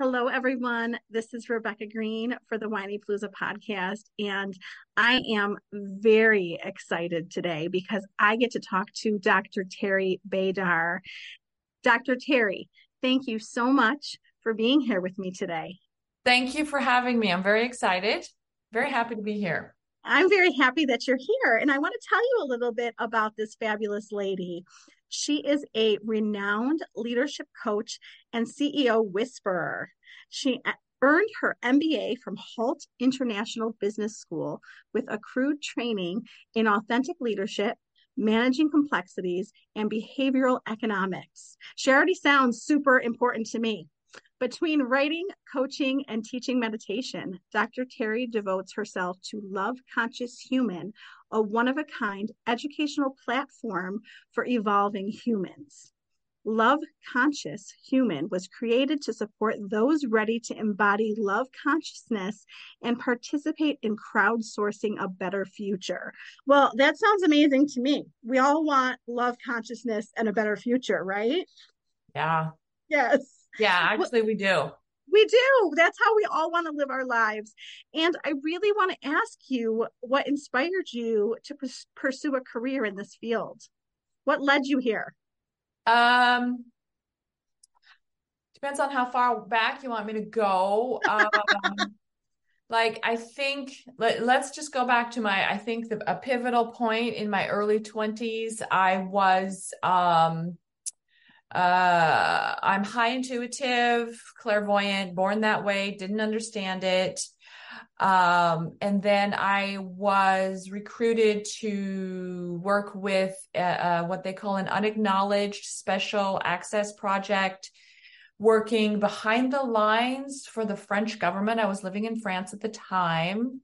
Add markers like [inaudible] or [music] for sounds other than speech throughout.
Hello, everyone. This is Rebecca Green for the Whinypaluza podcast. And I am very excited today because I get to talk to Dr. Teri Baydar. Dr. Teri, thank you so much for being here with me today. Thank you for having me. I'm very excited. Very happy to be here. I'm very happy that you're here. And I want to tell you a little bit about this fabulous lady. She is a renowned leadership coach and CEO whisperer. She uh, earned her MBA from Hult International Business School with accrued training in authentic leadership, managing complexities, and behavioral economics. She already sounds super important to me. Between writing, coaching, and teaching meditation, Dr. Teri devotes herself to Love Conscious Human, a one of a kind educational platform for evolving humans. Love Conscious Human was created to support those ready to embody love consciousness and participate in crowdsourcing a better future. Well, that sounds amazing to me. We all want love consciousness and a better future, right? Yeah. Yes. Yeah, actually, we do. We do. That's how we all want to live our lives. And I really want to ask you what inspired you to pursue a career in this field? What led you here? Um, depends on how far back you want me to go. Um, [laughs] like I think let, us just go back to my I think the, a pivotal point in my early 20s I was um uh, I'm high intuitive, clairvoyant, born that way, didn't understand it. Um, and then I was recruited to work with uh, uh, what they call an unacknowledged special access project, working behind the lines for the French government. I was living in France at the time.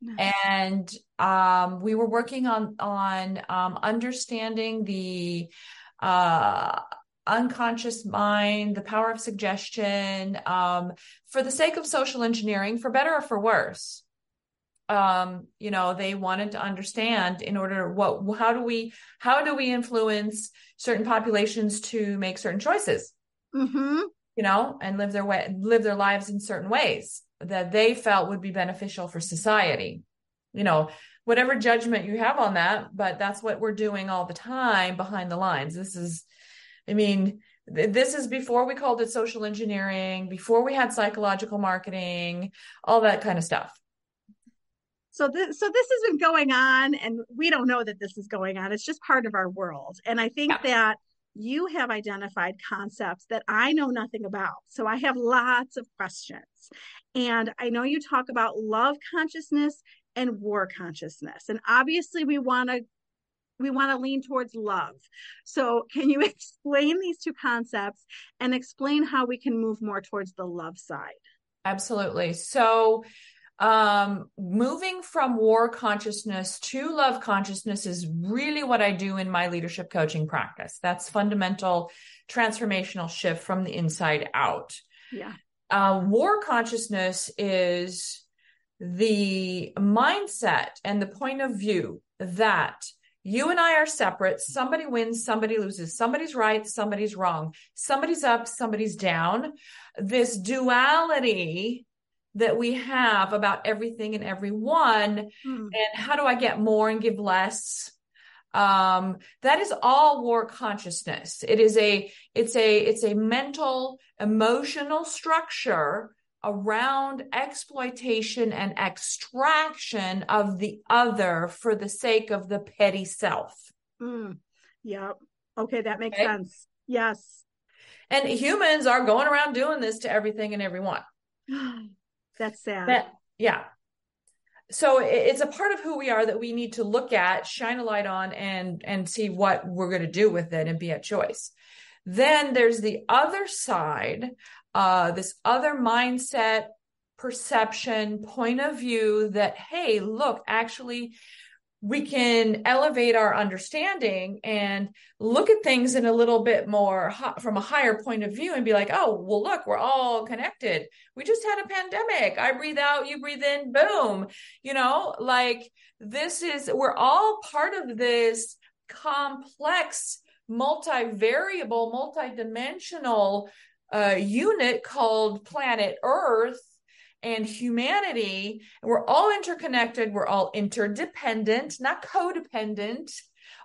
Nice. And um, we were working on on um, understanding the uh, unconscious mind, the power of suggestion, um, for the sake of social engineering, for better or for worse. Um, you know, they wanted to understand in order what, how do we, how do we influence certain populations to make certain choices? Mm-hmm. You know, and live their way, live their lives in certain ways that they felt would be beneficial for society. You know, whatever judgment you have on that, but that's what we're doing all the time behind the lines. This is, I mean, th- this is before we called it social engineering, before we had psychological marketing, all that kind of stuff. So this, so this has been going on, and we don't know that this is going on. It's just part of our world, and I think yeah. that you have identified concepts that I know nothing about. So I have lots of questions, and I know you talk about love consciousness and war consciousness, and obviously we want to we want to lean towards love. So, can you [laughs] explain these two concepts and explain how we can move more towards the love side? Absolutely. So, um, moving from war consciousness to love consciousness is really what I do in my leadership coaching practice. That's fundamental transformational shift from the inside out. Yeah. Uh, war consciousness is the mindset and the point of view that You and I are separate. Somebody wins, somebody loses. Somebody's right, somebody's wrong. Somebody's up, somebody's down. This duality that we have about everything and everyone, Hmm. and how do I get more and give less? um that is all war consciousness it is a it's a it's a mental emotional structure around exploitation and extraction of the other for the sake of the petty self Mm. Yep. Okay, that makes Okay. sense. Yes. and humans are going around doing this to everything and everyone [gasps] That's sad. That- yeah. So it's a part of who we are that we need to look at, shine a light on, and and see what we're going to do with it and be a choice. Then there's the other side, uh, this other mindset, perception, point of view that hey, look, actually, we can elevate our understanding and look at things in a little bit more from a higher point of view and be like, oh, well, look, we're all connected we just had a pandemic. I breathe out, you breathe in, boom. You know, like this is, we're all part of this complex, multivariable, multidimensional uh, unit called planet Earth and humanity. We're all interconnected, we're all interdependent, not codependent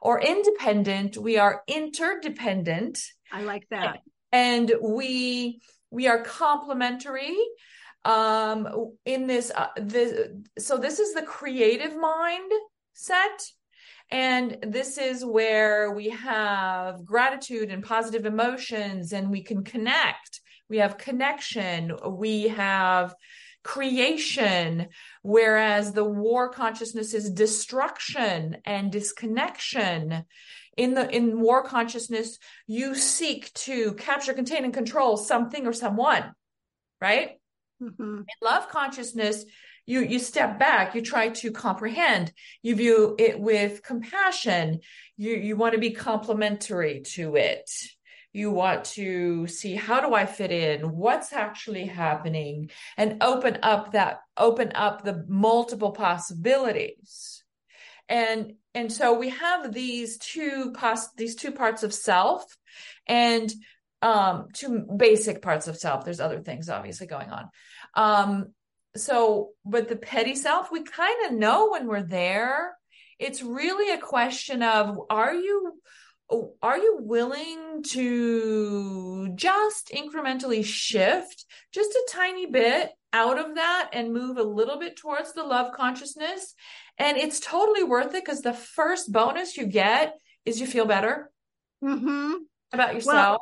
or independent. We are interdependent I like that. and we we are complementary um in this uh, this so this is the creative mind set and this is where we have gratitude and positive emotions and we can connect. We have connection. We have creation. Whereas the war consciousness is destruction and disconnection. In the in war consciousness you seek to capture contain and control something or someone right? Mhm. in love consciousness you you step back you try to comprehend. You view it with compassion. You you want to be complementary to it. You want to see how do i fit in? What's actually happening? And open up that open up the multiple possibilities. And and so we have these two pos- these two parts of self and um two basic parts of self. There's other things obviously going on. Um so but the petty self we kind of know when we're there. It's really a question of are you are you willing to just incrementally shift just a tiny bit out of that and move a little bit towards the love consciousness? And it's totally worth it because the first bonus you get is you feel better. Mhm. about yourself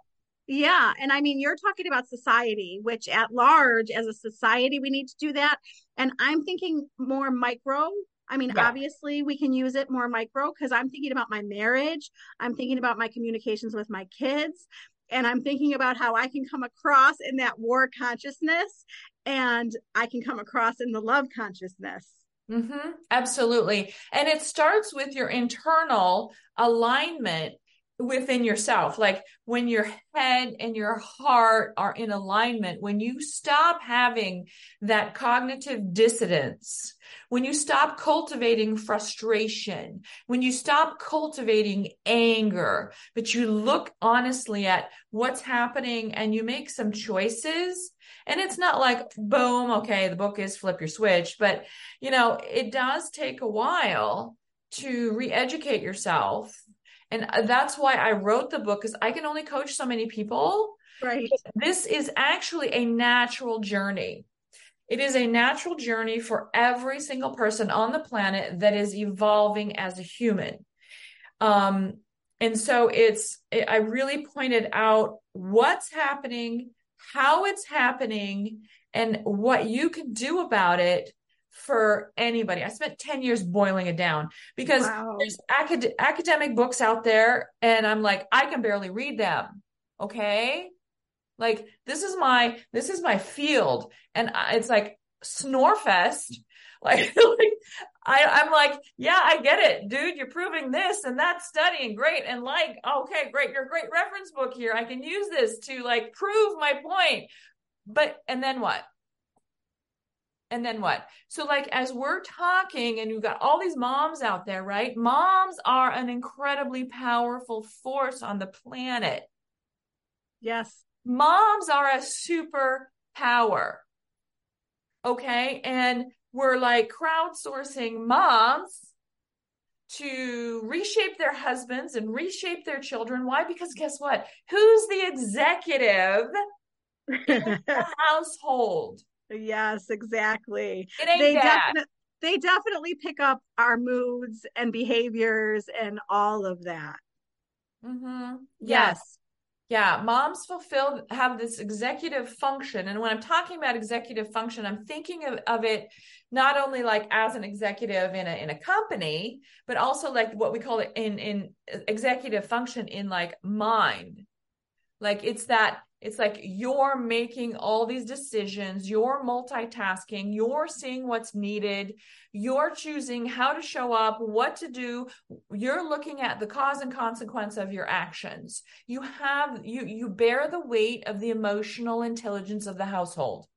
Yeah. And I mean, you're talking about society, which at large, as a society, we need to do that. And I'm thinking more micro. I mean, Yeah. obviously, we can use it more micro because I'm thinking about my marriage. I'm thinking about my communications with my kids. And I'm thinking about how I can come across in that war consciousness and I can come across in the love consciousness. hmm absolutely. And it starts with your internal alignment within yourself. Like when your head and your heart are in alignment, when you stop having that cognitive dissonance, when you stop cultivating frustration, when you stop cultivating anger, but you look honestly at what's happening and you make some choices. And it's not like, boom, okay, the book is flip your switch, but you know, it does take a while to re-educate yourself. And uh, that's why I wrote the book because I can only coach so many people. Right. This is actually a natural journey. It is a natural journey for every single person on the planet that is evolving as a human. Um, and so it's, I really pointed out what's happening, how it's happening, and what you can do about it for anybody. I spent 10 years boiling it down because Wow. there's acad- academic books out there and I'm like, I can barely read them. Okay. Like this is my, this is my field. And I- it's like snorefest. [laughs] Like, like I, I'm like, yeah, I get it, dude. You're proving this and that study and great. And like, okay, great. You're a great reference book here. I can use this to like prove my point. But, and then what? And then what? So, like, as we're talking, and you've got all these moms out there, right? Moms are an incredibly powerful force on the planet. Yes. Moms are a super power. Okay. And we're like crowdsourcing moms to reshape their husbands and reshape their children. Why? Because guess what? Who's the executive in the [laughs] household? Yes, exactly. It ain't They definitely they definitely pick up our moods and behaviors and all of that. Mm-hmm. Yes. Yeah, moms fulfill have this executive function. And when I'm talking about executive function, I'm thinking of, of it not only like as an executive in a in a company, but also like what we call it in in executive function in like mind. Like it's that it's like you're making all these decisions, you're multitasking, you're seeing what's needed, you're choosing how to show up, what to do, you're looking at the cause and consequence of your actions. You have you you bear the weight of the emotional intelligence of the household.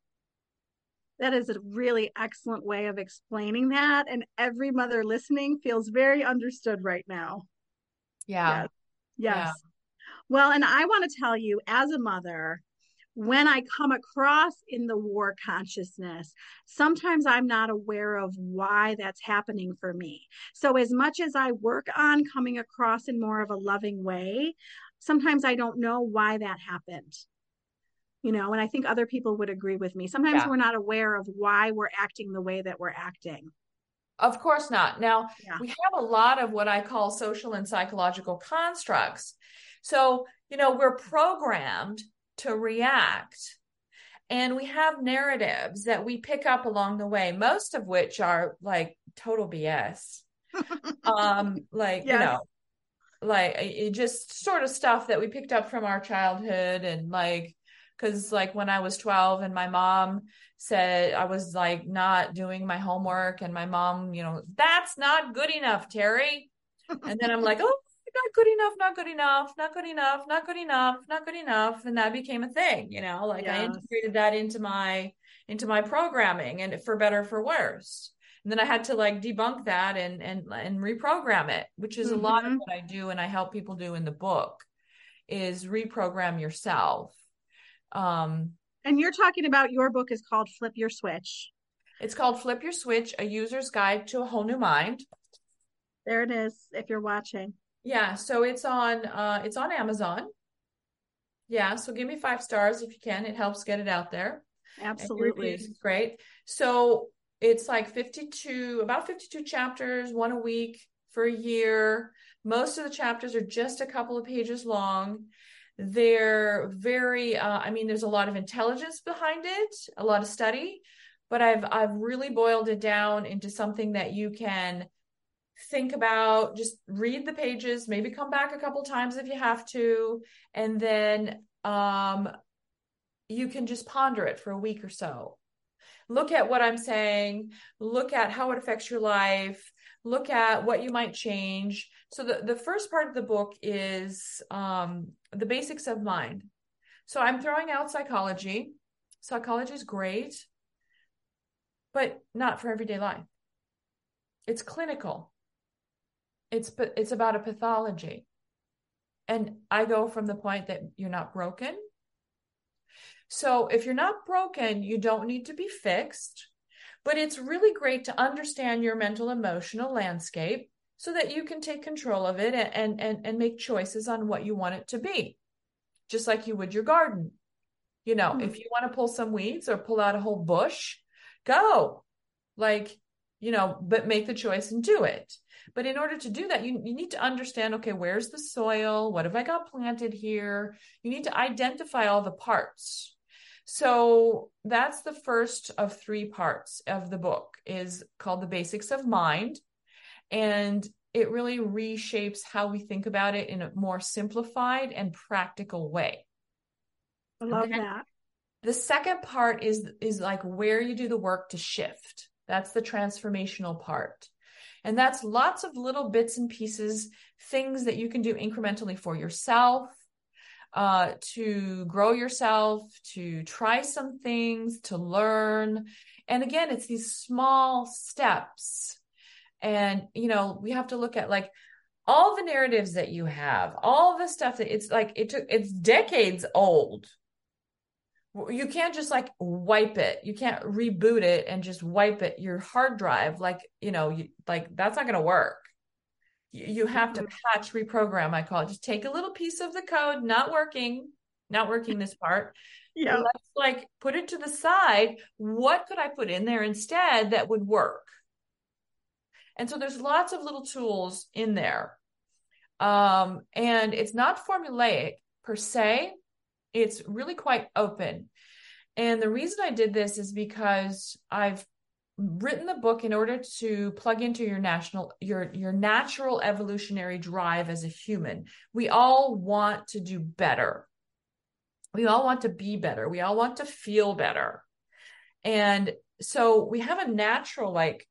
That is a really excellent way of explaining that. And every mother listening feels very understood right now. Yeah. Yes. Yes. Well, and I want to tell you, as a mother, when I come across in the war consciousness, sometimes I'm not aware of why that's happening for me. So, as much as I work on coming across in more of a loving way, sometimes I don't know why that happened. You know, and I think other people would agree with me. Sometimes Yeah. we're not aware of why we're acting the way that we're acting. Of course not. Now, Yeah. we have a lot of what I call social and psychological constructs. So, you know, we're programmed to react. And we have narratives that we pick up along the way, most of which are like total BS. [laughs] um, like, you know, like it just sort of stuff that we picked up from our childhood and like because like when i was 12 and my mom said i was like not doing my homework and my mom you know that's not good enough teri and then i'm like oh [laughs] good enough not good enough not good enough not good enough not good enough and that became a thing you know like i integrated that into my into my programming and for better or for worse and then I had to like debunk that and and and reprogram it, which is a lot of Mhm. what I do and I help people do in the book is reprogram yourself. Um And you're talking about your book is called Flip Your Switch. it's called Flip Your Switch: A User's Guide to a Whole New Mind. There it is, if you're watching. Yeah, so it's on uh it's on Amazon. Yeah, so give me 5 stars if you can. It helps get it out there. Absolutely. great. So it's like 52, about 52 chapters, one a week for a year. Most of the chapters are just a couple of pages long. They're very, uh, I mean, there's a lot of intelligence behind it, a lot of study, but I've I've really boiled it down into something that you can think about. Just read the pages, maybe come back a couple times if you have to, and then um, you can just ponder it for a week or so. Look at what I'm saying, look at how it affects your life, look at what you might change. So the, the first part of the book is um, the basics of mind. So I'm throwing out psychology. Psychology is great, but not for everyday life. It's clinical. It's it's about a pathology. And I go from the point that you're not broken. So if you're not broken, you don't need to be fixed. But it's really great to understand your mental emotional landscape so that you can take control of it and and and make choices on what you want it to be. Just like you would your garden. You know, Mhm. if you want to pull some weeds or pull out a whole bush, go. Like, you know, but make the choice and do it. But in order to do that, you, you need to understand okay, where's the soil? What have I got planted here? You need to identify all the parts. So that's the first of three parts of the book is called the basics of mind. And it really reshapes how we think about it in a more simplified and practical way. I love that. The second part is is like where you do the work to shift. That's the transformational part. And that's lots of little bits and pieces, things that you can do incrementally for yourself, uh, to grow yourself, to try some things, to learn. and again, it's these small steps. And, you know, we have to look at like all the narratives that you have, all the stuff that it's like, it took, it's decades old. You can't just like wipe it. You can't reboot it and just wipe it, your hard drive. Like, you know, you, like that's not going to work. You, you have to mm-hmm. patch, reprogram, I call it. Just take a little piece of the code, not working, not working this part yeah let's like put it to the side what could i put in there instead that would work and so there's lots of little tools in there um, and it's not formulaic per se it's really quite open and the reason i did this is because i've written the book in order to plug into your national your your natural evolutionary drive as a human we all want to do better we all want to be better. We all want to feel better. And so we have a natural, like,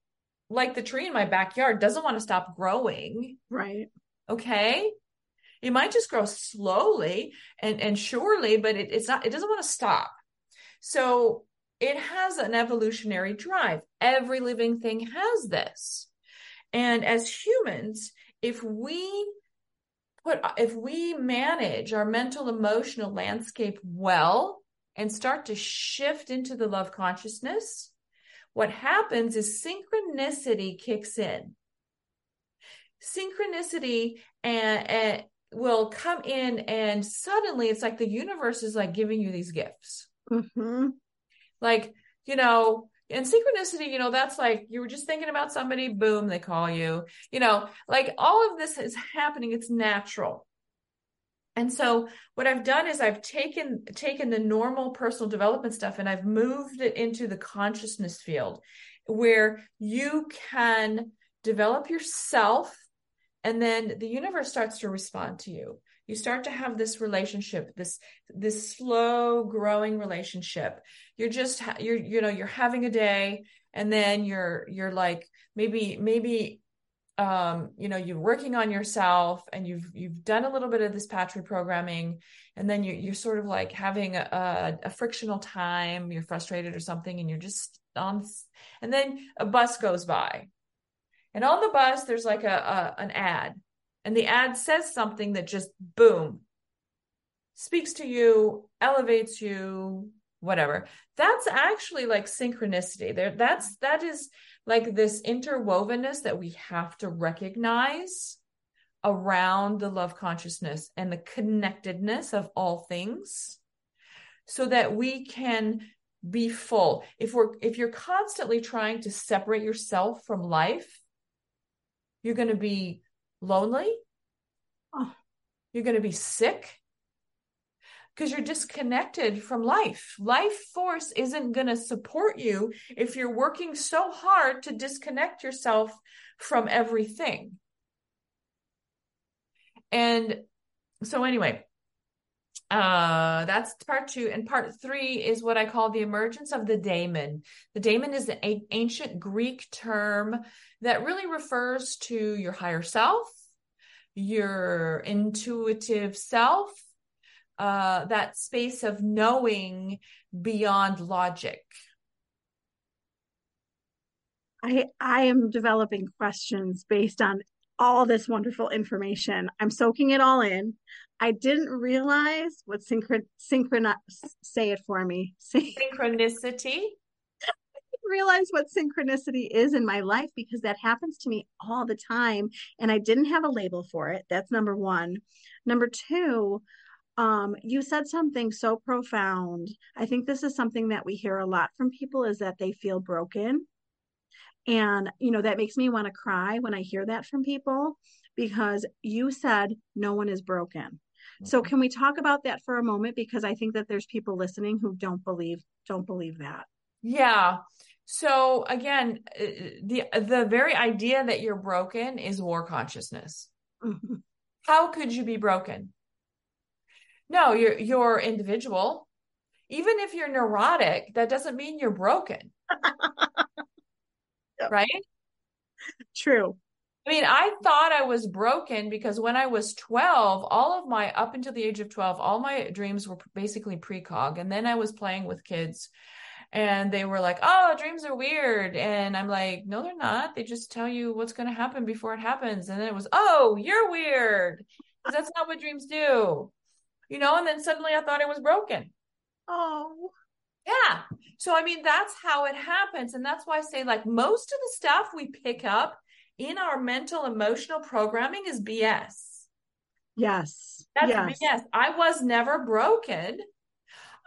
like the tree in my backyard doesn't want to stop growing. Right. Okay. It might just grow slowly and, and surely, but it, it's not, it doesn't want to stop. So it has an evolutionary drive. Every living thing has this. And as humans, if we put if we manage our mental emotional landscape well and start to shift into the love consciousness what happens is synchronicity kicks in synchronicity and, and will come in and suddenly it's like the universe is like giving you these gifts. Mm-hmm. like you know and synchronicity you know that's like you were just thinking about somebody boom they call you. You know like all of this is happening. It's natural. And so what i've done is i've taken taken the normal personal development stuff and i've moved it into the consciousness field where you can develop yourself and then the universe starts to respond to you. You start to have this relationship this this slow growing relationship. You're just you're you know you're having a day and then you're you're like maybe maybe um you know you're working on yourself and you've you've done a little bit of this patch reprogramming and then you, you're sort of like having a, a, a frictional time. You're frustrated or something and you're just on and then a bus goes by and on the bus there's like a, a an ad and the ad says something that just boom speaks to you elevates you whatever. That's actually like synchronicity. There that's that is like this interwovenness that we have to recognize around the love consciousness and the connectedness of all things so that we can be full. If we're if you're constantly trying to separate yourself from life you're going to be lonely. Oh. You're going to be sick because you're disconnected from life. Life force isn't going to support you if you're working so hard to disconnect yourself from everything. And so, anyway, uh, that's part two. And part three is what I call the emergence of the daemon. The daemon is an ancient Greek term that really refers to your higher self, your intuitive self, uh, that space of knowing beyond logic. I I am developing questions based on all this wonderful information. I'm soaking it all in. I didn't realize what synchron synchron say it for me. [laughs] Synchronicity I didn't realize what synchronicity is in my life because that happens to me all the time and I didn't have a label for it. That's number 1. Number 2, um, you said something so profound. I think this is something that we hear a lot from people is that they feel broken. And you know, that makes me want to cry when I hear that from people because you said no one is broken. So mm-hmm. can we talk about that for a moment because I think that there's people listening who don't believe don't believe that. Yeah. So again, uh, the the very idea that you're broken is war consciousness. Mm-hmm. How could you be broken? No, you're you're individual. Even if you're neurotic, that doesn't mean you're broken. [laughs] yep. Right? True. I mean, I thought I was broken because when I was 12, all of my, up until the age of 12, all my dreams were basically precog. And then I was playing with kids and they were like, "Oh, dreams are weird," and I'm like, "No, they're not. They just tell you what's going to happen before it happens." And then it was, "Oh, you're weird," because that's not what dreams do, you know. And then suddenly I thought it was broken. Oh, yeah. So I mean, that's how it happens, and that's why I say like most of the stuff we pick up in our mental emotional programming is BS. Yes. That's yes. BS. I was never broken.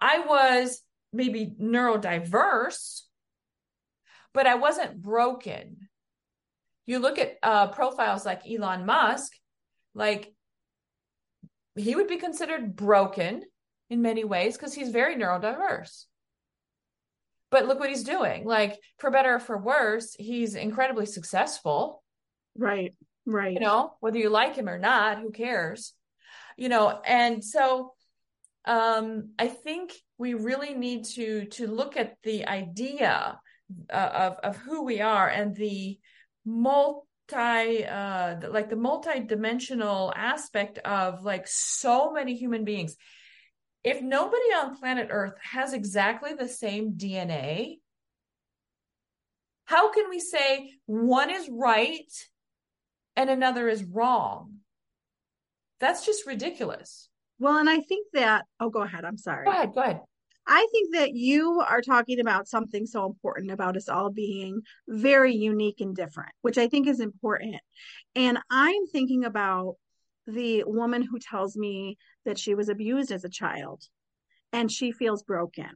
I was maybe neurodiverse, but I wasn't broken. You look at uh, profiles like Elon Musk, like he would be considered broken in many ways because he's very neurodiverse. But look what he's doing. Like, for better or for worse, he's incredibly successful. Right, right. You know, whether you like him or not, who cares? You know, and so um, I think we really need to to look at the idea uh, of of who we are and the multi uh like the multi-dimensional aspect of like so many human beings if nobody on planet earth has exactly the same dna how can we say one is right and another is wrong that's just ridiculous well, and I think that, oh, go ahead. I'm sorry. Go ahead. Go ahead. I think that you are talking about something so important about us all being very unique and different, which I think is important. And I'm thinking about the woman who tells me that she was abused as a child and she feels broken.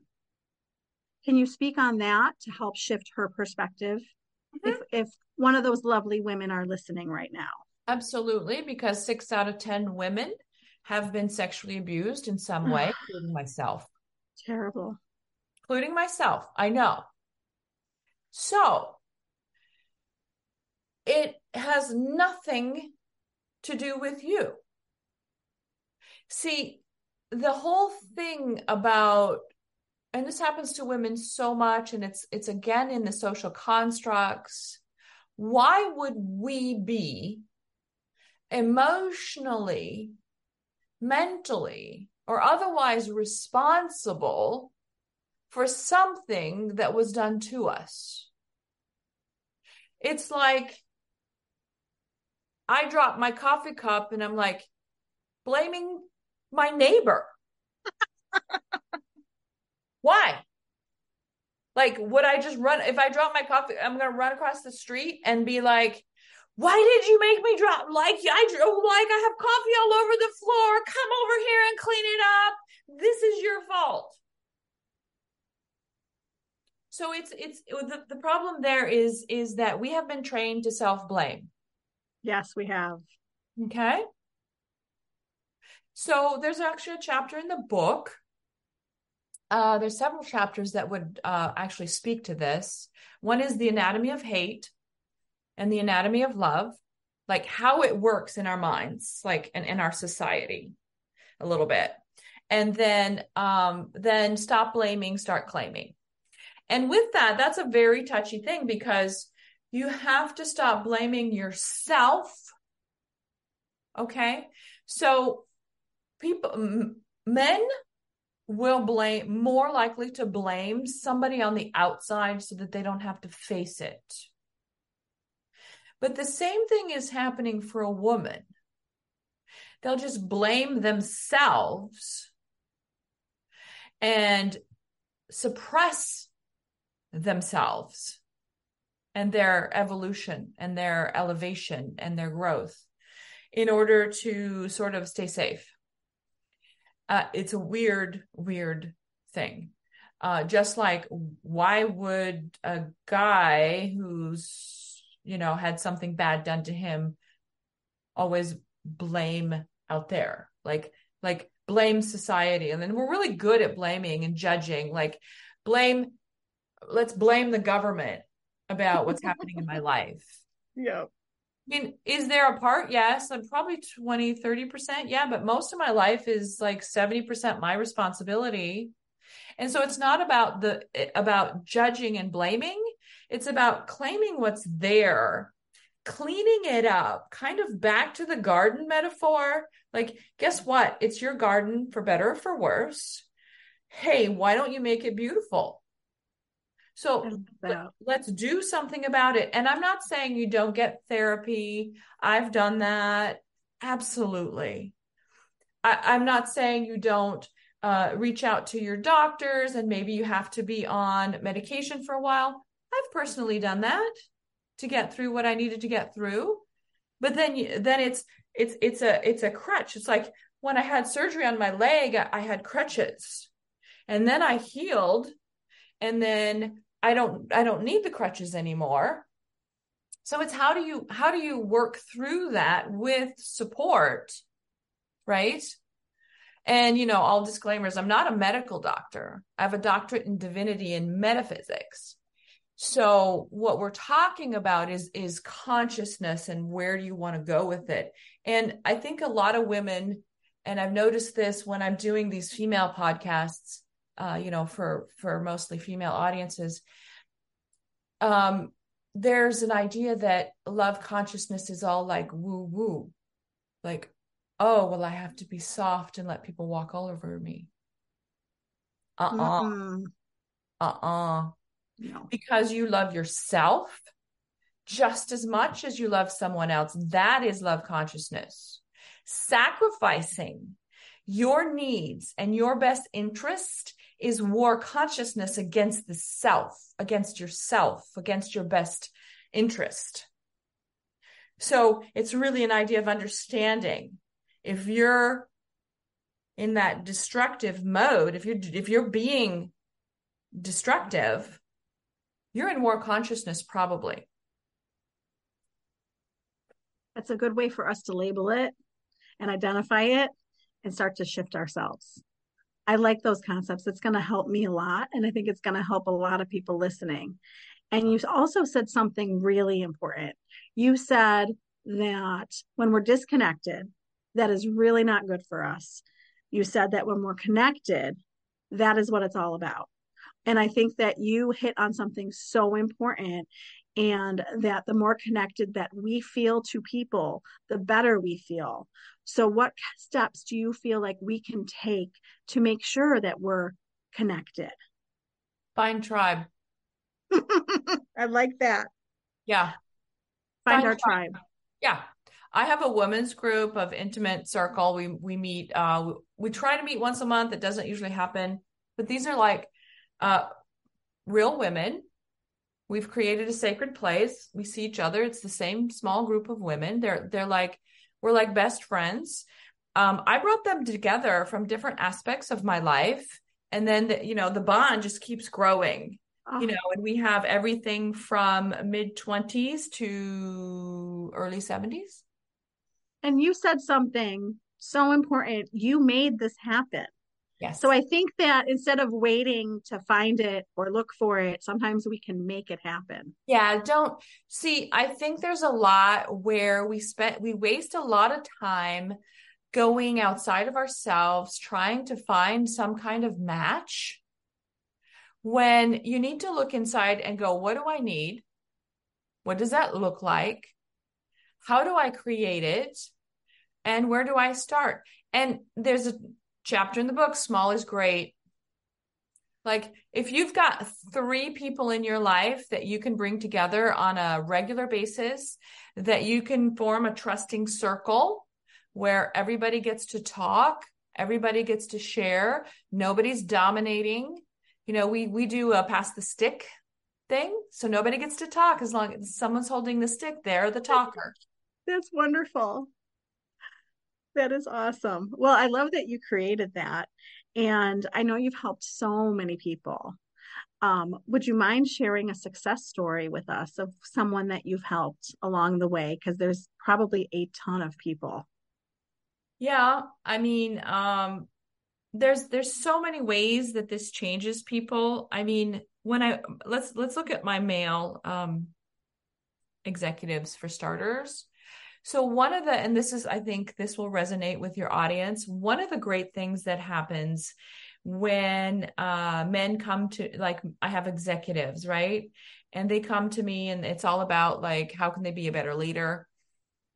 Can you speak on that to help shift her perspective? Mm-hmm. If if one of those lovely women are listening right now. Absolutely, because six out of 10 women have been sexually abused in some way, including myself. Terrible. Including myself. I know. So it has nothing to do with you. See, the whole thing about and this happens to women so much and it's it's again in the social constructs why would we be emotionally mentally or otherwise responsible for something that was done to us. It's like I drop my coffee cup and I'm like blaming my neighbor. [laughs] Why? Like, would I just run? If I drop my coffee, I'm going to run across the street and be like, why did you make me drop like I oh, like I have coffee all over the floor? Come over here and clean it up. This is your fault. So it's it's the, the problem there is is that we have been trained to self-blame. Yes, we have. Okay. So there's actually a chapter in the book. Uh, there's several chapters that would uh, actually speak to this. One is the anatomy of hate, and the anatomy of love, like how it works in our minds, like and in our society a little bit. And then um then stop blaming, start claiming. And with that, that's a very touchy thing because you have to stop blaming yourself. Okay? So people m- men will blame more likely to blame somebody on the outside so that they don't have to face it but the same thing is happening for a woman. They'll just blame themselves and suppress themselves and their evolution and their elevation and their growth in order to sort of stay safe. Uh, it's a weird, weird thing. Uh, just like, why would a guy who's you know, had something bad done to him, always blame out there. Like, like blame society. And then we're really good at blaming and judging, like blame, let's blame the government about what's happening in my life. [laughs] Yeah. I mean, is there a part? Yes, I'm probably 20, 30%. Yeah, but most of my life is like 70% my responsibility. And so it's not about the eh, about judging and blaming. It's about claiming what's there, cleaning it up, kind of back to the garden metaphor. Like, guess what? It's your garden for better or for worse. Hey, why don't you make it beautiful? So let's do something about it. And I'm not saying you don't get therapy. I've done that. Absolutely. I, am not saying you don't uh, reach out to your doctors and maybe you have to be on medication for a while. I've personally done that to get through what I needed to get through. But then, then it's it's it's a it's a crutch. It's like when I had surgery on my leg, I had crutches, and then I healed, and then I don't I don't need the crutches anymore. So it's how do you how do you work through that with support, right? And you know, all disclaimers, I'm not a medical doctor. I have a doctorate in divinity and metaphysics. So what we're talking about is is consciousness and where do you want to go with it? And I think a lot of women and I've noticed this when I'm doing these female podcasts, uh, you know, for for mostly female audiences. Um, there's an idea that love consciousness is all like woo woo, like, oh, well, I have to be soft and let people walk all over me. Uh uh-uh. uh. Uh uh. No. Because you love yourself just as much as you love someone else. That is love consciousness. Sacrificing your needs and your best interest is war consciousness against the self, against yourself, against your best interest. So it's really an idea of understanding. If you're in that destructive mode, if you're if you're being destructive, you're in war consciousness probably. That's a good way for us to label it and identify it and start to shift ourselves. I like those concepts. It's going to help me a lot. And I think it's going to help a lot of people listening. And you also said something really important. You said that when we're disconnected, that is really not good for us. You said that when we're connected, that is what it's all about. And I think that you hit on something so important and that the more connected that we feel to people, the better we feel. So, what steps do you feel like we can take to make sure that we're connected? Find tribe. [laughs] I like that. Yeah. Find, Find our tribe. tribe. Yeah. I have a women's group of intimate circle. We we meet uh we try to meet once a month. It doesn't usually happen, but these are like uh real women We've created a sacred place. We see each other. It's the same small group of women. They're they're like we're like best friends. Um, I brought them together from different aspects of my life, and then the, you know the bond just keeps growing. Oh. You know, and we have everything from mid twenties to early seventies. And you said something so important. You made this happen. Yes. So I think that instead of waiting to find it or look for it, sometimes we can make it happen. Yeah, don't see, I think there's a lot where we spend we waste a lot of time going outside of ourselves trying to find some kind of match when you need to look inside and go, what do I need? What does that look like? How do I create it? And where do I start? And there's a chapter in the book small is great. Like if you've got three people in your life that you can bring together on a regular basis that you can form a trusting circle where everybody gets to talk everybody gets to share nobody's dominating. You know we we do a pass the stick thing so nobody gets to talk as long as someone's holding the stick they're the talker. That's wonderful that is awesome. Well, I love that you created that. And I know you've helped so many people. Um, would you mind sharing a success story with us of someone that you've helped along the way? Because there's probably a ton of people. Yeah, I mean, um, there's there's so many ways that this changes people. I mean, when I let's let's look at my male um, executives for starters. So, one of the, and this is, I think this will resonate with your audience. One of the great things that happens when uh, men come to, like, I have executives, right? And they come to me and it's all about, like, how can they be a better leader?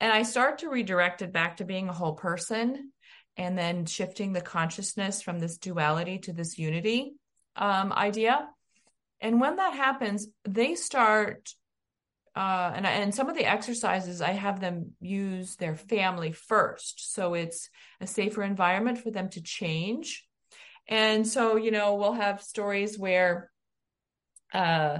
And I start to redirect it back to being a whole person and then shifting the consciousness from this duality to this unity um, idea. And when that happens, they start uh, and and some of the exercises I have them use their family first, so it's a safer environment for them to change. And so you know we'll have stories where, uh,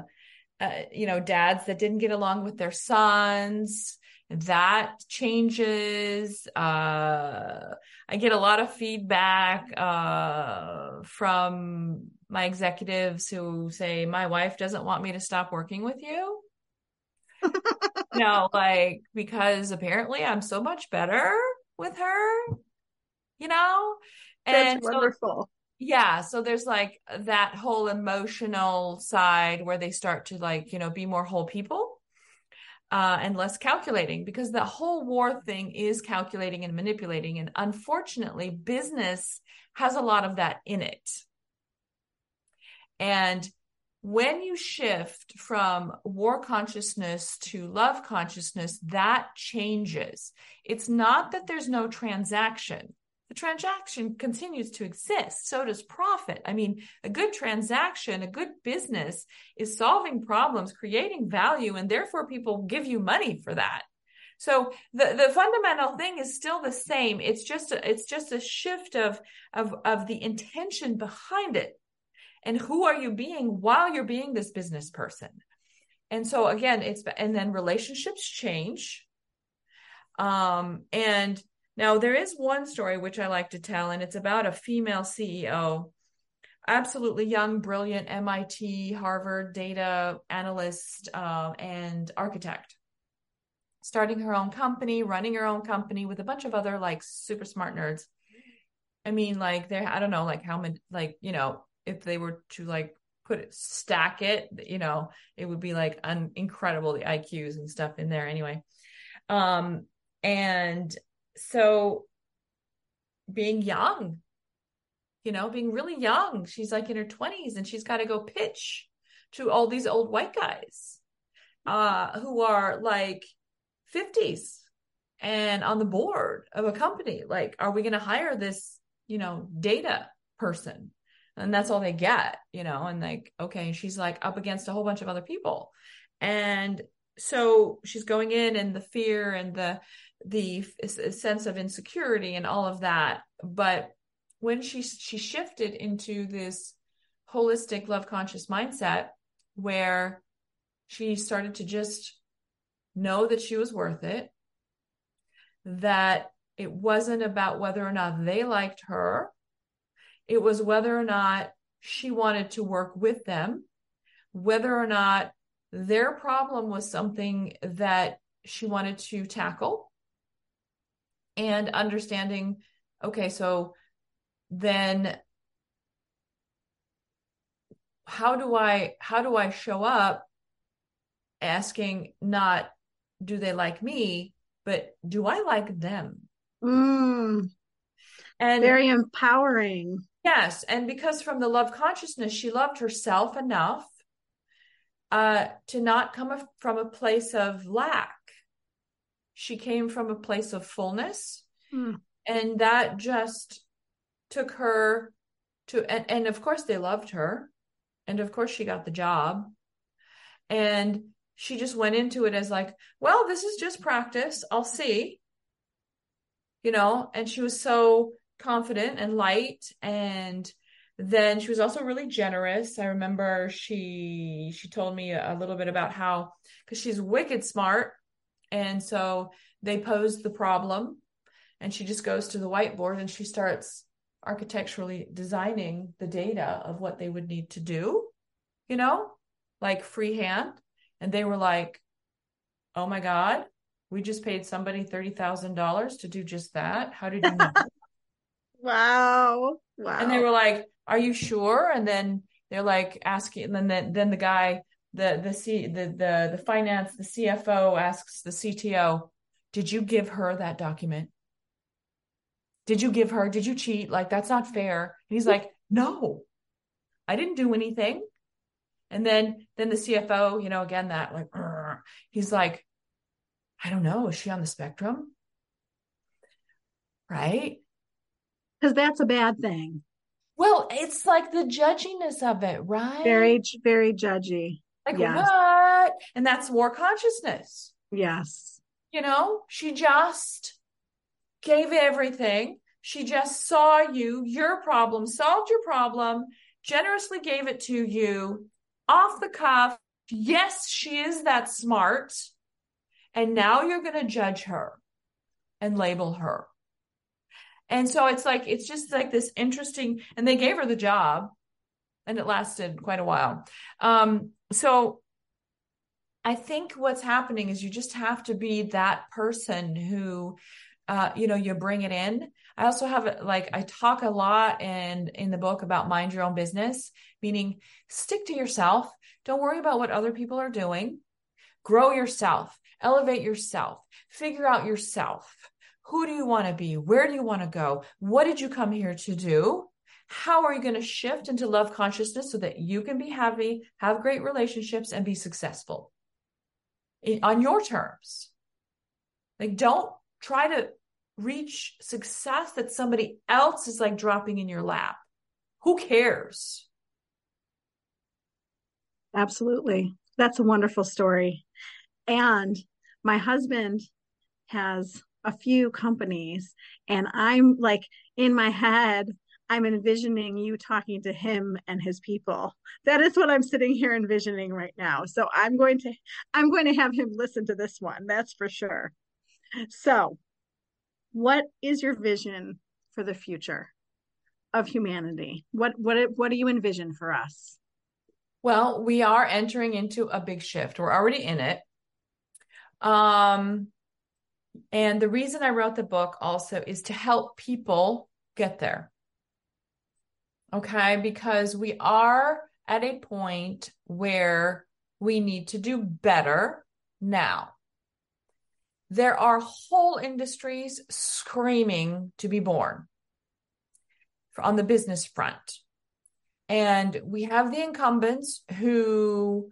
uh, you know, dads that didn't get along with their sons that changes. Uh, I get a lot of feedback uh, from my executives who say, My wife doesn't want me to stop working with you. Know, like, because apparently I'm so much better with her, you know? And That's wonderful. So, yeah. So there's like that whole emotional side where they start to, like, you know, be more whole people uh, and less calculating because the whole war thing is calculating and manipulating. And unfortunately, business has a lot of that in it. And when you shift from war consciousness to love consciousness, that changes. It's not that there's no transaction the transaction continues to exist. So does profit. I mean, a good transaction, a good business is solving problems, creating value, and therefore people give you money for that. So the, the fundamental thing is still the same. It's just a, it's just a shift of, of, of the intention behind it. And who are you being while you're being this business person? And so again, it's, and then relationships change. Um, and now, there is one story which I like to tell, and it's about a female CEO, absolutely young, brilliant MIT, Harvard data analyst, uh, and architect, starting her own company, running her own company with a bunch of other like super smart nerds. I mean, like, there, I don't know, like, how many, like, you know, if they were to like put it, stack it, you know, it would be like un- incredible the IQs and stuff in there anyway. Um, and so being young, you know, being really young, she's like in her 20s and she's got to go pitch to all these old white guys uh, who are like 50s and on the board of a company. Like, are we going to hire this, you know, data person? And that's all they get, you know, and like, okay, she's like up against a whole bunch of other people. And so she's going in and the fear and the the sense of insecurity and all of that but when she she shifted into this holistic love conscious mindset where she started to just know that she was worth it that it wasn't about whether or not they liked her it was whether or not she wanted to work with them whether or not their problem was something that she wanted to tackle and understanding okay so then how do i how do i show up asking not do they like me? but do i like them? Mm, and very empowering yes and because from the love consciousness she loved herself enough uh to not come from a place of lack she came from a place of fullness. Mm. And that just took her to, and, and of course, they loved her. And of course, she got the job. And she just went into it as like, well, this is just practice. I'll see. You know, and she was so confident and light and then she was also really generous i remember she she told me a little bit about how because she's wicked smart and so they posed the problem, and she just goes to the whiteboard and she starts architecturally designing the data of what they would need to do, you know, like freehand. And they were like, oh my God, we just paid somebody $30,000 to do just that. How did you know? Wow. Wow. And they were like, are you sure? And then they're like asking, and then, then, then the guy the the C the the the finance the CFO asks the CTO, "Did you give her that document? Did you give her? Did you cheat? Like that's not fair." And he's like, "No, I didn't do anything." And then then the CFO, you know, again that like he's like, "I don't know. Is she on the spectrum?" Right? Because that's a bad thing. Well, it's like the judginess of it, right? Very, very judgy. like yes. what? And that's war consciousness. Yes. You know, she just gave everything. She just saw you, your problem, solved your problem, generously gave it to you off the cuff. Yes, she is that smart. And now you're going to judge her and label her. And so it's like, it's just like this interesting, and they gave her the job and it lasted quite a while. Um, so I think what's happening is you just have to be that person who, uh, you know, you bring it in. I also have like I talk a lot and in, in the book about mind your own business, meaning stick to yourself. Don't worry about what other people are doing. Grow yourself, elevate yourself, figure out yourself. Who do you want to be? Where do you want to go? What did you come here to do? How are you going to shift into love consciousness so that you can be happy, have great relationships, and be successful in, on your terms? Like, don't try to reach success that somebody else is like dropping in your lap. Who cares? Absolutely. That's a wonderful story. And my husband has a few companies, and I'm like in my head, I'm envisioning you talking to him and his people. That is what I'm sitting here envisioning right now. So I'm going to I'm going to have him listen to this one. That's for sure. So, what is your vision for the future of humanity? What what what do you envision for us? Well, we are entering into a big shift. We're already in it. Um and the reason I wrote the book also is to help people get there. Okay, because we are at a point where we need to do better now. There are whole industries screaming to be born on the business front. And we have the incumbents who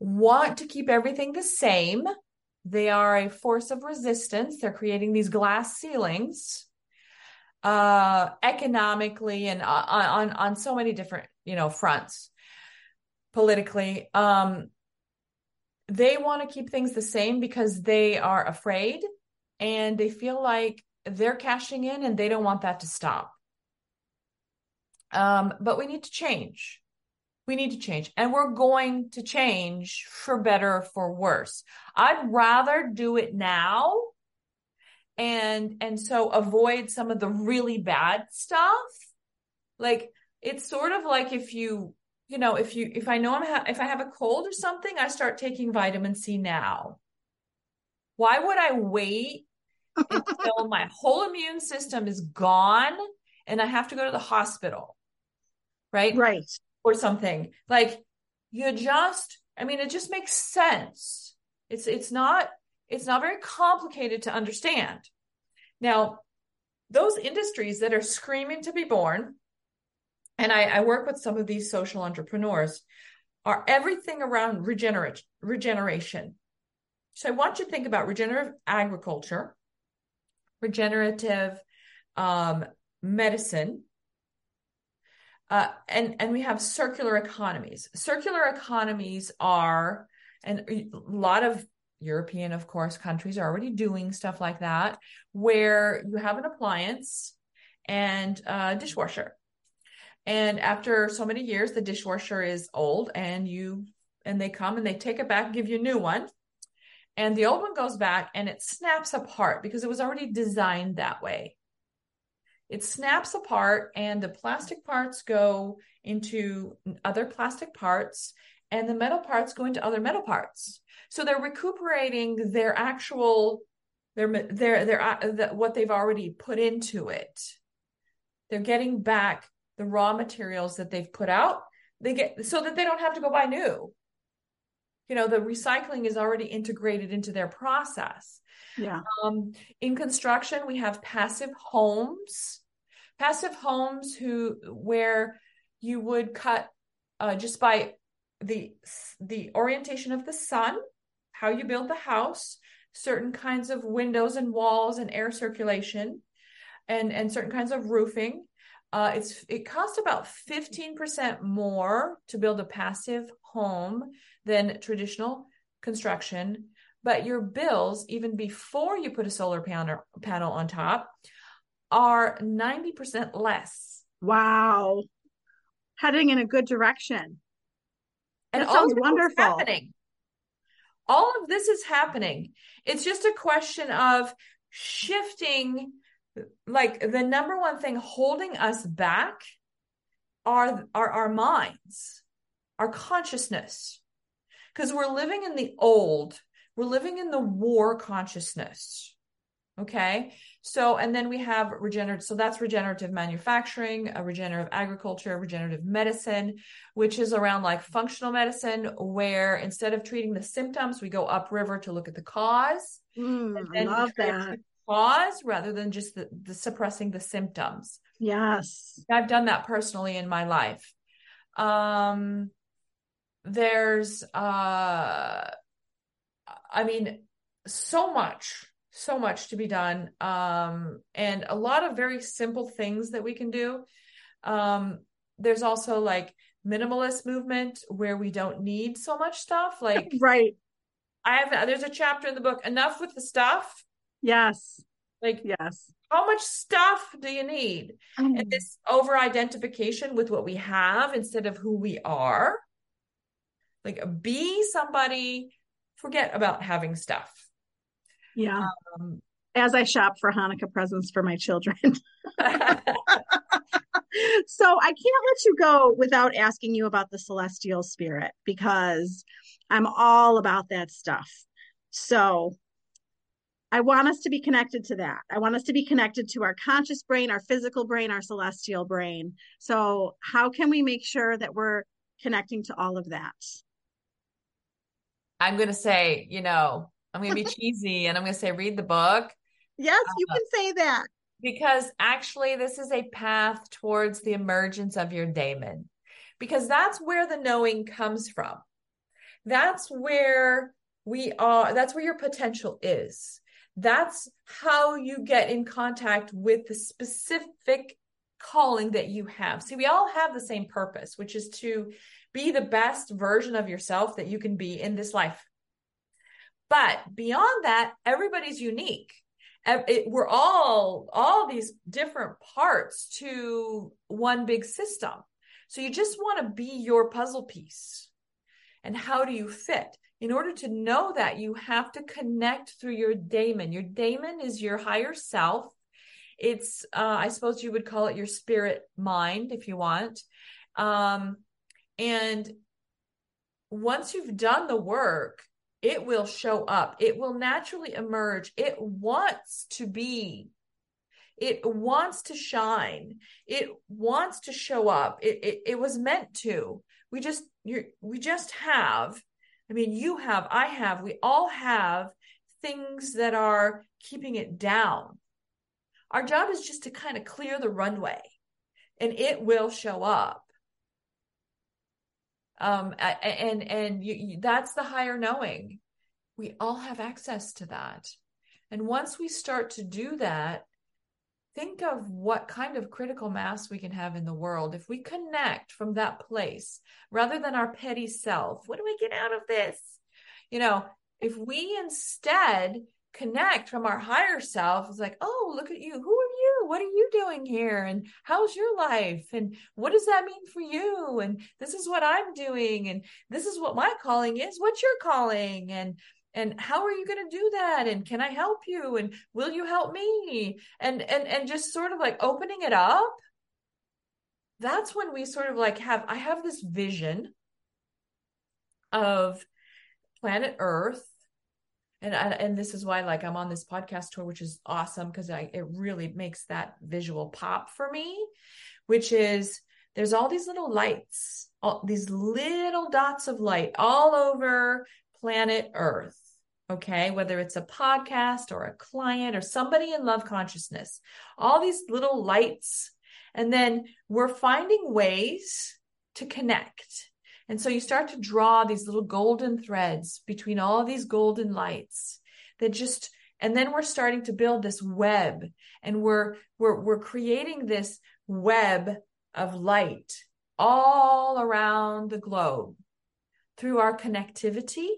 want to keep everything the same. They are a force of resistance. They're creating these glass ceilings uh, economically and on, on on so many different you know fronts politically. Um, they want to keep things the same because they are afraid and they feel like they're cashing in and they don't want that to stop. Um, but we need to change. We need to change. And we're going to change for better or for worse. I'd rather do it now and and so avoid some of the really bad stuff. Like it's sort of like if you you know, if you if I know I'm ha- if I have a cold or something, I start taking vitamin C now. Why would I wait until my whole immune system is gone and I have to go to the hospital? Right? Right. Or something. Like you just I mean it just makes sense. It's it's not it's not very complicated to understand. Now, those industries that are screaming to be born and I, I work with some of these social entrepreneurs, are everything around regenerate, regeneration. So I want you to think about regenerative agriculture, regenerative um, medicine, uh, and and we have circular economies. Circular economies are, and a lot of European, of course, countries are already doing stuff like that, where you have an appliance and a dishwasher and after so many years, the dishwasher is old and you, and they come and they take it back, give you a new one. And the old one goes back and it snaps apart because it was already designed that way. It snaps apart and the plastic parts go into other plastic parts and the metal parts go into other metal parts. So they're recuperating their actual their their their uh, what they've already put into it. They're getting back the raw materials that they've put out they get so that they don't have to go buy new you know the recycling is already integrated into their process yeah. Um, in construction we have passive homes. Passive homes who where you would cut uh, just by the the orientation of the sun how you build the house certain kinds of windows and walls and air circulation and and certain kinds of roofing. Uh, it's it costs about 15% more to build a passive home than traditional construction, but your bills, even before you put a solar panel panel on top, are 90% less. Wow. Heading in a good direction. And That all sounds of this is wonderful. happening. All of this is happening. It's just a question of shifting like the number one thing holding us back are are our minds, our consciousness. Because we're living in the old, we're living in the war consciousness. Okay. So, and then we have regenerative. So that's regenerative manufacturing, a regenerative agriculture, regenerative medicine, which is around like functional medicine, where instead of treating the symptoms, we go upriver to look at the cause. Mm, And I love that. Cause rather than just the, the suppressing the symptoms. Yes. I've done that personally in my life. Um, there's, uh, I mean, so much, so much to be done. Um, and a lot of very simple things that we can do. Um, there's also like minimalist movement where we don't need so much stuff. [laughs] Like Right. I have, there's a chapter in the book, enough with the stuff. Yes. Like Yes. how much stuff do you need? and this over identification with what we have instead of who we are like be somebody forget about having stuff Yeah. um, As I shop for Hanukkah presents for my children. [laughs] so I can't let you go without asking you about the celestial spirit because I'm all about that stuff. So I want us to be connected to that. I want us to be connected to our conscious brain, our physical brain, our celestial brain. So how can we make sure that we're connecting to all of that? I'm gonna say you know i'm gonna be [laughs] cheesy and i'm gonna say read the book. Yes, you uh, can say that. because actually this is a path towards the emergence of your daemon because that's where the knowing comes from. That's where we are that's where your potential is. That's how you get in contact with the specific calling that you have. See we all have the same purpose which is to be the best version of yourself that you can be in this life. But beyond that everybody's unique. It- we're all all these different parts to one big system. So you just want to be your puzzle piece. And how do you fit? In order to know that you have to connect through your daemon. Your daemon is your higher self. It's uh, i suppose you would call it your spirit mind if you want. Um, and once you've done the work it will show up. It will naturally emerge. It wants to be. It wants to shine. It wants to show up. It, it, it was meant to. We just you we just have i mean you have i have we all have things that are keeping it down. Our job is just to kind of clear the runway and it will show up um and and you, that's the higher knowing. We all have access to that. And once we start to do that think of what kind of critical mass we can have in the world. If we connect from that place rather than our petty self what do we get out of this? You know if we instead connect from our higher self it's like oh look at you. Who are what are you doing here? And how's your life? And what does that mean for you? And this is what i'm doing. And this is what my calling is. What's your calling? And and how are you going to do that? And can i help you? And will you help me? And and and just sort of like opening it up. That's when we sort of like have i have this vision of planet earth and I, and this is why like I'm on this podcast tour which is awesome because I it really makes that visual pop for me which is there's all these little lights all these little dots of light all over planet earth okay? Whether it's a podcast or a client or somebody in love consciousness all these little lights. And then we're finding ways to connect and so you start to draw these little golden threads between all these golden lights that just and then we're starting to build this web and we're we're we're creating this web of light all around the globe through our connectivity.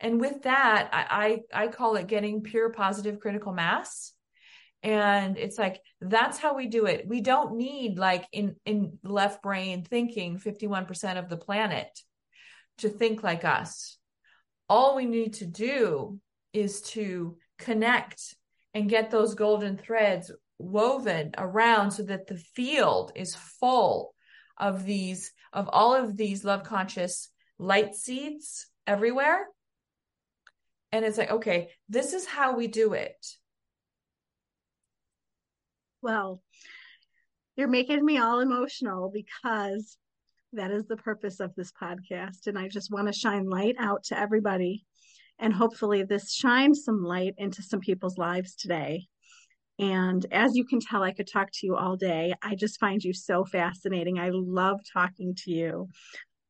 And with that, I, I, I call it getting pure positive critical mass. And it's like, that's how we do it. We don't need like in, in left brain thinking 51% of the planet to think like us. All we need to do is to connect and get those golden threads woven around so that the field is full of these of all of these love conscious light seeds everywhere and it's like okay this is how we do it well you're making me all emotional because that is the purpose of this podcast and i just want to shine light out to everybody and hopefully this shines some light into some people's lives today and as you can tell, I could talk to you all day. I just find you so fascinating. I love talking to you.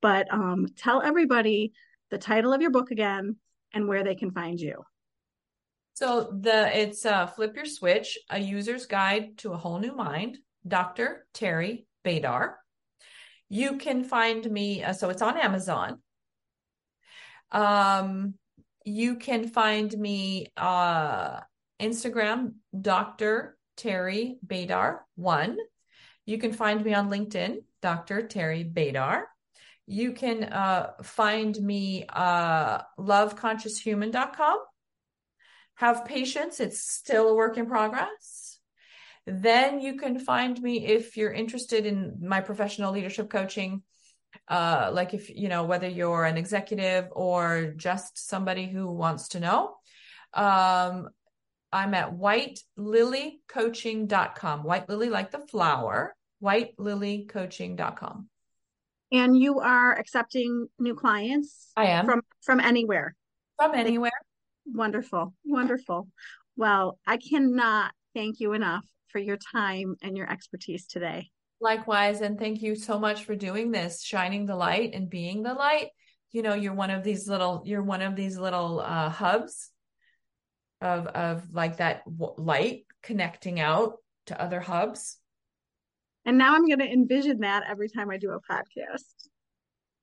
But um, tell everybody the title of your book again and where they can find you. So the it's uh, Flip Your Switch: A User's Guide to a Whole New Mind. Dr. Teri Baydar. You can find me. Uh, so it's on Amazon. Um, you can find me uh Instagram, Dr. Teri Baydar one. You can find me on LinkedIn, Dr. Teri Baydar. You can uh, find me uh, loveconscioushuman.com. Have patience, it's still a work in progress. Then you can find me if you're interested in my professional leadership coaching. Uh, like if you know whether you're an executive or just somebody who wants to know um, I'm at whitelilycoaching.com. White lily like the flower, whitelilycoaching.com. And you are accepting new clients? I am. From from anywhere. From anywhere. Wonderful. Wonderful. Well, I cannot thank you enough for your time and your expertise today. Likewise, and thank you so much for doing this, shining the light and being the light. You know, you're one of these little you're one of these little uh, hubs of of like that light connecting out to other hubs and now i'm going to envision that every time i do a podcast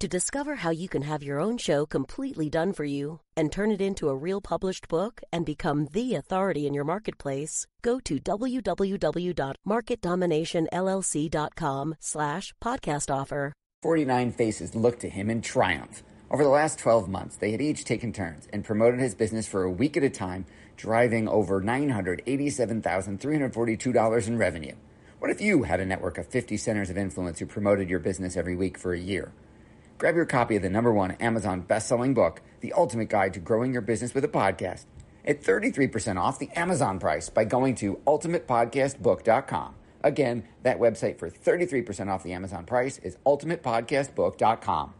To discover how you can have your own show completely done for you and turn it into a real published book and become the authority in your marketplace, go to www.marketdominationllc.com slash podcast offer. 49 faces looked to him in triumph. Over the last 12 months, they had each taken turns and promoted his business for a week at a time, driving over $987,342 in revenue. What if you had a network of 50 centers of influence who promoted your business every week for a year? Grab your copy of the number one Amazon best-selling book, The Ultimate Guide to Growing Your Business with a Podcast, at 33% off the Amazon price by going to ultimatepodcastbook.com. Again, that website for 33% off the Amazon price is ultimatepodcastbook.com.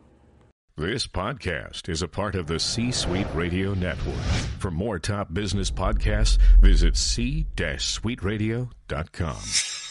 This podcast is a part of the C Suite Radio Network. For more top business podcasts, visit c-suiteradio.com.